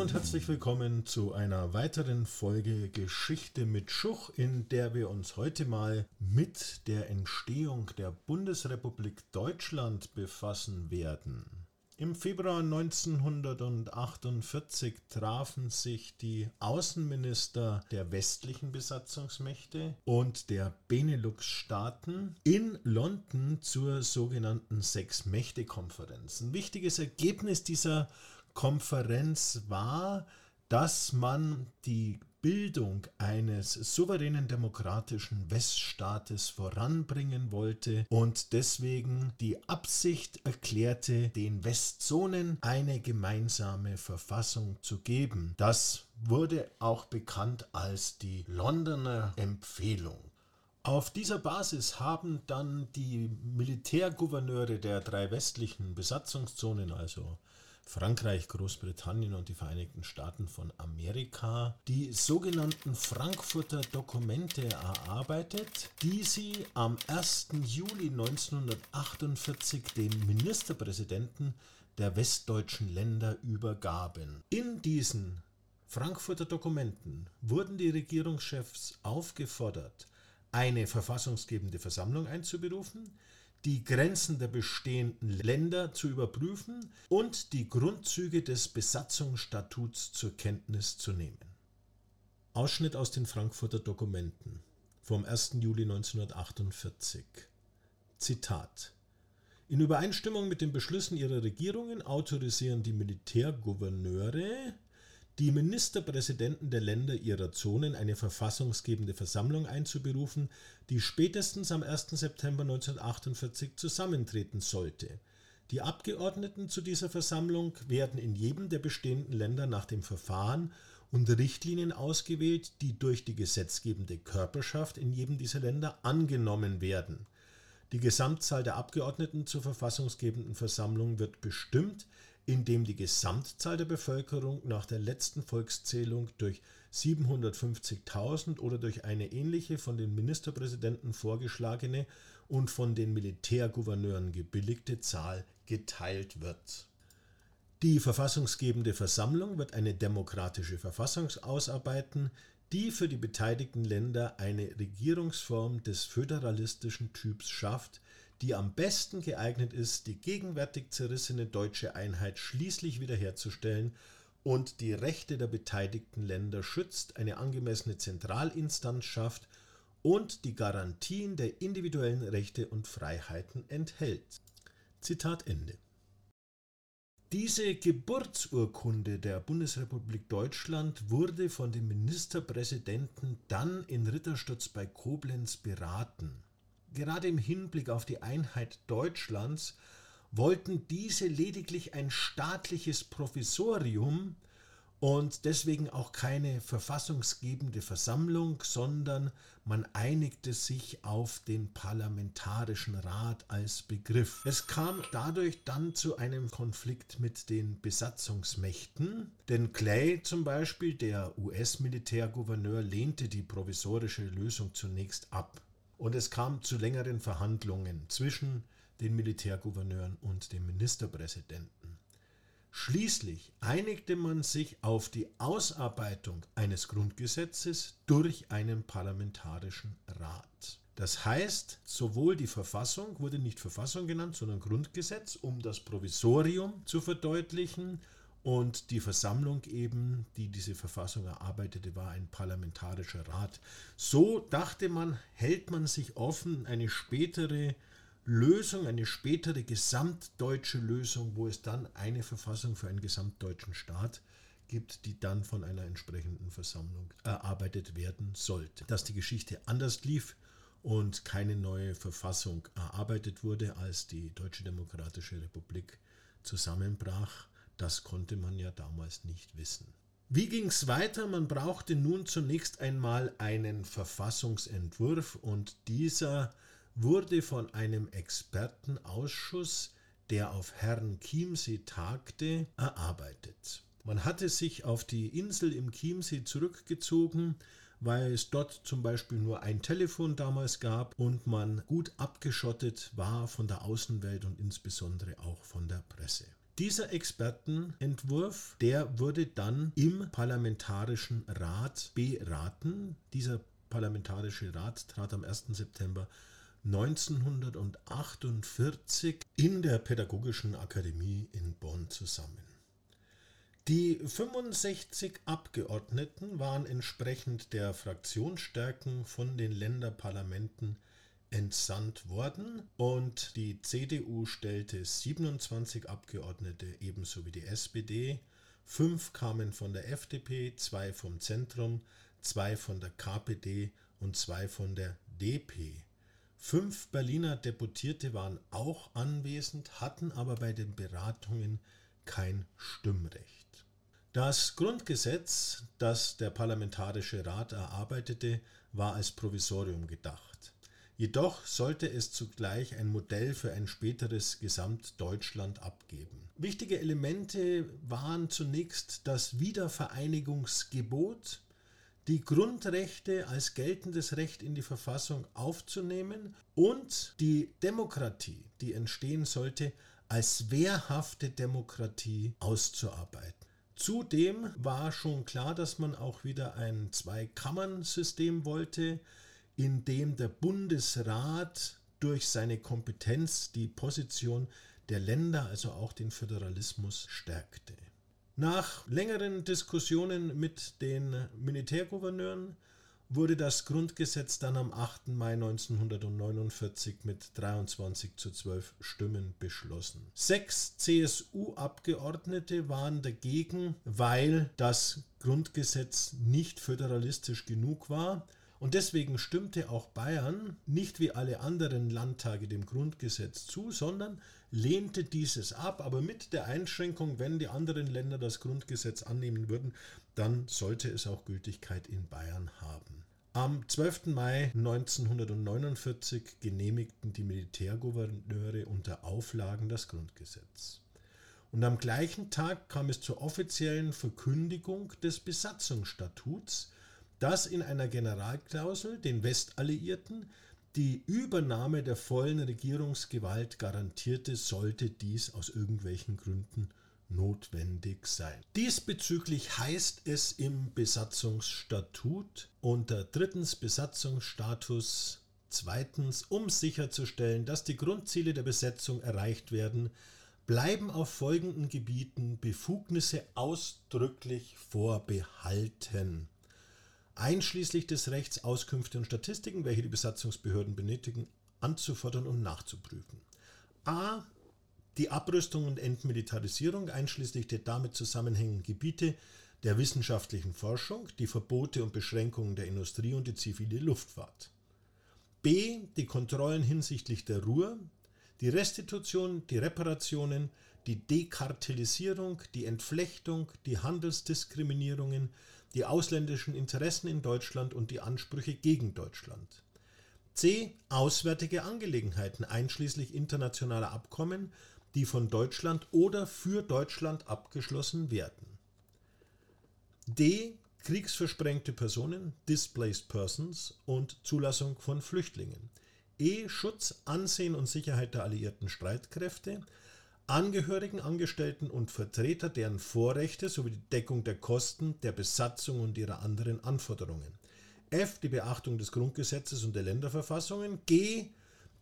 Und herzlich willkommen zu einer weiteren Folge Geschichte mit Schuch, in der wir uns heute mal mit der Entstehung der Bundesrepublik Deutschland befassen werden. Im Februar 1948 trafen sich die Außenminister der westlichen Besatzungsmächte und der Benelux-Staaten in London zur sogenannten Sechs-Mächte-Konferenz. Ein wichtiges Ergebnis dieser Konferenz war, dass man die Bildung eines souveränen demokratischen Weststaates voranbringen wollte und deswegen die Absicht erklärte, den Westzonen eine gemeinsame Verfassung zu geben. Das wurde auch bekannt als die Londoner Empfehlung. Auf dieser Basis haben dann die Militärgouverneure der drei westlichen Besatzungszonen, also Frankreich, Großbritannien und die Vereinigten Staaten von Amerika die sogenannten Frankfurter Dokumente erarbeitet, die sie am 1. Juli 1948 dem Ministerpräsidenten der westdeutschen Länder übergaben. In diesen Frankfurter Dokumenten wurden die Regierungschefs aufgefordert, eine verfassungsgebende Versammlung einzuberufen, die Grenzen der bestehenden Länder zu überprüfen und die Grundzüge des Besatzungsstatuts zur Kenntnis zu nehmen. Ausschnitt aus den Frankfurter Dokumenten vom 1. Juli 1948. Zitat in Übereinstimmung mit den Beschlüssen ihrer Regierungen autorisieren die Militärgouverneure die Ministerpräsidenten der Länder ihrer Zonen eine verfassungsgebende Versammlung einzuberufen, die spätestens am 1. September 1948 zusammentreten sollte. Die Abgeordneten zu dieser Versammlung werden in jedem der bestehenden Länder nach dem Verfahren und Richtlinien ausgewählt, die durch die gesetzgebende Körperschaft in jedem dieser Länder angenommen werden. Die Gesamtzahl der Abgeordneten zur verfassungsgebenden Versammlung wird bestimmt, indem die Gesamtzahl der Bevölkerung nach der letzten Volkszählung durch 750.000 oder durch eine ähnliche von den Ministerpräsidenten vorgeschlagene und von den Militärgouverneuren gebilligte Zahl geteilt wird. Die verfassungsgebende Versammlung wird eine demokratische Verfassung ausarbeiten, die für die beteiligten Länder eine Regierungsform des föderalistischen Typs schafft, die am besten geeignet ist, die gegenwärtig zerrissene deutsche Einheit schließlich wiederherzustellen und die Rechte der beteiligten Länder schützt, eine angemessene Zentralinstanz schafft und die Garantien der individuellen Rechte und Freiheiten enthält. Zitat Ende. Diese Geburtsurkunde der Bundesrepublik Deutschland wurde von dem Ministerpräsidenten dann in Ritterstutz bei Koblenz beraten gerade im Hinblick auf die Einheit Deutschlands wollten diese lediglich ein staatliches Provisorium und deswegen auch keine verfassungsgebende Versammlung, sondern man einigte sich auf den Parlamentarischen Rat als Begriff. Es kam dadurch dann zu einem Konflikt mit den Besatzungsmächten, denn Clay zum Beispiel, der US-Militärgouverneur, lehnte die provisorische Lösung zunächst ab und es kam zu längeren Verhandlungen zwischen den Militärgouverneuren und dem Ministerpräsidenten. Schließlich einigte man sich auf die Ausarbeitung eines Grundgesetzes durch einen parlamentarischen Rat. Das heißt, sowohl die Verfassung wurde nicht Verfassung genannt, sondern Grundgesetz, um das Provisorium zu verdeutlichen, und die Versammlung eben, die diese Verfassung erarbeitete, war ein parlamentarischer Rat. So dachte man, hält man sich offen, eine spätere Lösung, eine spätere gesamtdeutsche Lösung, wo es dann eine Verfassung für einen gesamtdeutschen Staat gibt, die dann von einer entsprechenden Versammlung erarbeitet werden sollte. Dass die Geschichte anders lief und keine neue Verfassung erarbeitet wurde, als die Deutsche Demokratische Republik zusammenbrach, das konnte man ja damals nicht wissen. Wie ging es weiter? Man brauchte nun zunächst einmal einen Verfassungsentwurf und dieser wurde von einem Expertenausschuss, der auf Herrn Chiemsee tagte, erarbeitet. Man hatte sich auf die Insel im Chiemsee zurückgezogen, weil es dort zum Beispiel nur ein Telefon damals gab und man gut abgeschottet war von der Außenwelt und insbesondere auch von der Presse. Dieser Expertenentwurf, der wurde dann im Parlamentarischen Rat beraten. Dieser Parlamentarische Rat trat am 1. September 1948 in der Pädagogischen Akademie in Bonn zusammen. Die 65 Abgeordneten waren entsprechend der Fraktionsstärken von den Länderparlamenten entsandt worden und die CDU stellte 27 Abgeordnete ebenso wie die SPD. Fünf kamen von der FDP, zwei vom Zentrum, zwei von der KPD und zwei von der DP. Fünf Berliner Deputierte waren auch anwesend, hatten aber bei den Beratungen kein Stimmrecht. Das Grundgesetz, das der Parlamentarische Rat erarbeitete, war als Provisorium gedacht. Jedoch sollte es zugleich ein Modell für ein späteres Gesamtdeutschland abgeben. Wichtige Elemente waren zunächst das Wiedervereinigungsgebot, die Grundrechte als geltendes Recht in die Verfassung aufzunehmen und die Demokratie, die entstehen sollte, als wehrhafte Demokratie auszuarbeiten. Zudem war schon klar, dass man auch wieder ein Zwei-Kammern-System wollte, in dem der Bundesrat durch seine Kompetenz die Position der Länder, also auch den Föderalismus, stärkte. Nach längeren Diskussionen mit den Militärgouverneuren wurde das Grundgesetz dann am 8. Mai 1949 mit 23 zu 12 Stimmen beschlossen. Sechs CSU-Abgeordnete waren dagegen, weil das Grundgesetz nicht föderalistisch genug war. Und deswegen stimmte auch Bayern nicht wie alle anderen Landtage dem Grundgesetz zu, sondern lehnte dieses ab, aber mit der Einschränkung, wenn die anderen Länder das Grundgesetz annehmen würden, dann sollte es auch Gültigkeit in Bayern haben. Am 12. Mai 1949 genehmigten die Militärgouverneure unter Auflagen das Grundgesetz. Und am gleichen Tag kam es zur offiziellen Verkündigung des Besatzungsstatuts, das in einer Generalklausel den Westalliierten die Übernahme der vollen Regierungsgewalt garantierte, sollte dies aus irgendwelchen Gründen notwendig sein. Diesbezüglich heißt es im Besatzungsstatut unter drittens Besatzungsstatus zweitens, um sicherzustellen, dass die Grundziele der Besetzung erreicht werden, bleiben auf folgenden Gebieten Befugnisse ausdrücklich vorbehalten einschließlich des Rechts Auskünfte und Statistiken, welche die Besatzungsbehörden benötigen, anzufordern und nachzuprüfen. A die Abrüstung und Entmilitarisierung einschließlich der damit zusammenhängenden Gebiete der wissenschaftlichen Forschung, die Verbote und Beschränkungen der Industrie und die zivile Luftfahrt. B. Die Kontrollen hinsichtlich der Ruhr, die Restitution, die Reparationen, die Dekartellisierung, die Entflechtung, die Handelsdiskriminierungen, die ausländischen Interessen in Deutschland und die Ansprüche gegen Deutschland. C. Auswärtige Angelegenheiten einschließlich internationaler Abkommen, die von Deutschland oder für Deutschland abgeschlossen werden. D. Kriegsversprengte Personen, Displaced Persons und Zulassung von Flüchtlingen. E. Schutz, Ansehen und Sicherheit der alliierten Streitkräfte, Angehörigen, Angestellten und Vertreter deren Vorrechte sowie die Deckung der Kosten der Besatzung und ihrer anderen Anforderungen. F. Die Beachtung des Grundgesetzes und der Länderverfassungen. G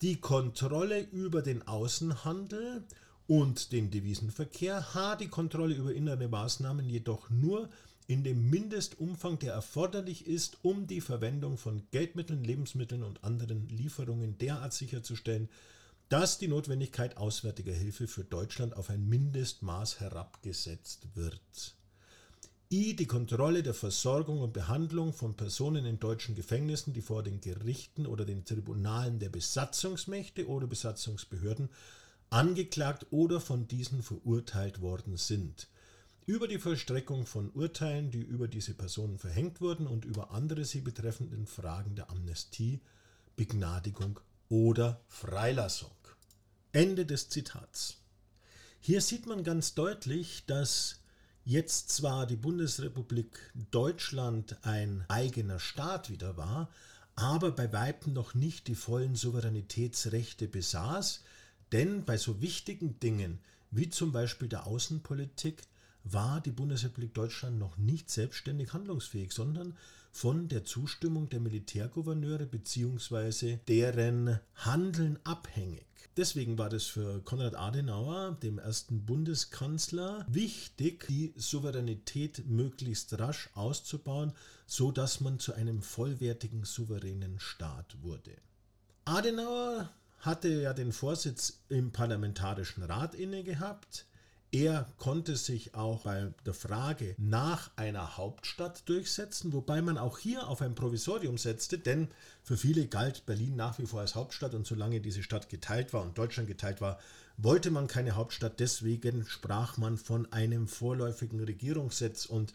die Kontrolle über den Außenhandel und den Devisenverkehr, H die Kontrolle über innere Maßnahmen jedoch nur in dem Mindestumfang, der erforderlich ist, um die Verwendung von Geldmitteln, Lebensmitteln und anderen Lieferungen derart sicherzustellen, dass die Notwendigkeit auswärtiger Hilfe für Deutschland auf ein Mindestmaß herabgesetzt wird. I. Die Kontrolle der Versorgung und Behandlung von Personen in deutschen Gefängnissen, die vor den Gerichten oder den Tribunalen der Besatzungsmächte oder Besatzungsbehörden angeklagt oder von diesen verurteilt worden sind. Über die Vollstreckung von Urteilen, die über diese Personen verhängt wurden und über andere sie betreffenden Fragen der Amnestie, Begnadigung oder Freilassung. Ende des Zitats. Hier sieht man ganz deutlich, dass jetzt zwar die Bundesrepublik Deutschland ein eigener Staat wieder war, aber bei weitem noch nicht die vollen Souveränitätsrechte besaß, denn bei so wichtigen Dingen wie zum Beispiel der Außenpolitik, war die Bundesrepublik Deutschland noch nicht selbstständig handlungsfähig, sondern von der Zustimmung der Militärgouverneure bzw. deren Handeln abhängig. Deswegen war das für Konrad Adenauer, dem ersten Bundeskanzler, wichtig, die Souveränität möglichst rasch auszubauen, so dass man zu einem vollwertigen souveränen Staat wurde. Adenauer hatte ja den Vorsitz im Parlamentarischen Rat inne gehabt. Er konnte sich auch bei der Frage nach einer Hauptstadt durchsetzen, wobei man auch hier auf ein Provisorium setzte, denn für viele galt Berlin nach wie vor als Hauptstadt und solange diese Stadt geteilt war und Deutschland geteilt war, wollte man keine Hauptstadt. Deswegen sprach man von einem vorläufigen Regierungssitz und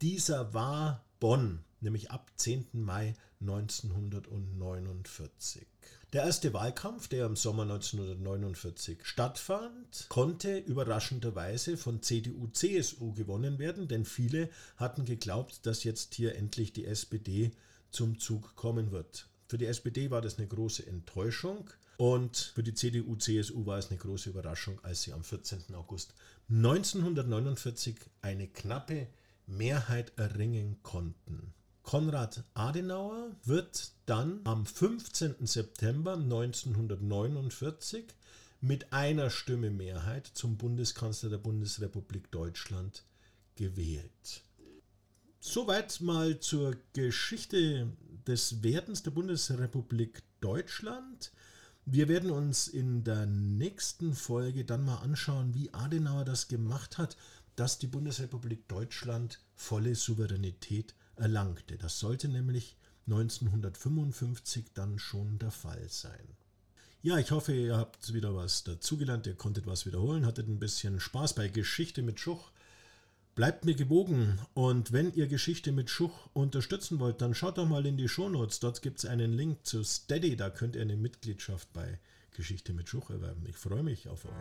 dieser war Bonn, nämlich ab 10. Mai 1949. Der erste Wahlkampf, der im Sommer 1949 stattfand, konnte überraschenderweise von CDU-CSU gewonnen werden, denn viele hatten geglaubt, dass jetzt hier endlich die SPD zum Zug kommen wird. Für die SPD war das eine große Enttäuschung und für die CDU-CSU war es eine große Überraschung, als sie am 14. August 1949 eine knappe Mehrheit erringen konnten. Konrad Adenauer wird dann am 15. September 1949 mit einer Stimme Mehrheit zum Bundeskanzler der Bundesrepublik Deutschland gewählt. Soweit mal zur Geschichte des Werdens der Bundesrepublik Deutschland. Wir werden uns in der nächsten Folge dann mal anschauen, wie Adenauer das gemacht hat, dass die Bundesrepublik Deutschland volle Souveränität erlangte. Das sollte nämlich 1955 dann schon der Fall sein. Ja, ich hoffe, ihr habt wieder was dazugelernt, ihr konntet was wiederholen, hattet ein bisschen Spaß bei Geschichte mit Schuch. Bleibt mir gewogen und wenn ihr Geschichte mit Schuch unterstützen wollt, dann schaut doch mal in die Shownotes. Dort gibt es einen Link zu Steady, da könnt ihr eine Mitgliedschaft bei Geschichte mit Schuch erwerben. Ich freue mich auf euch.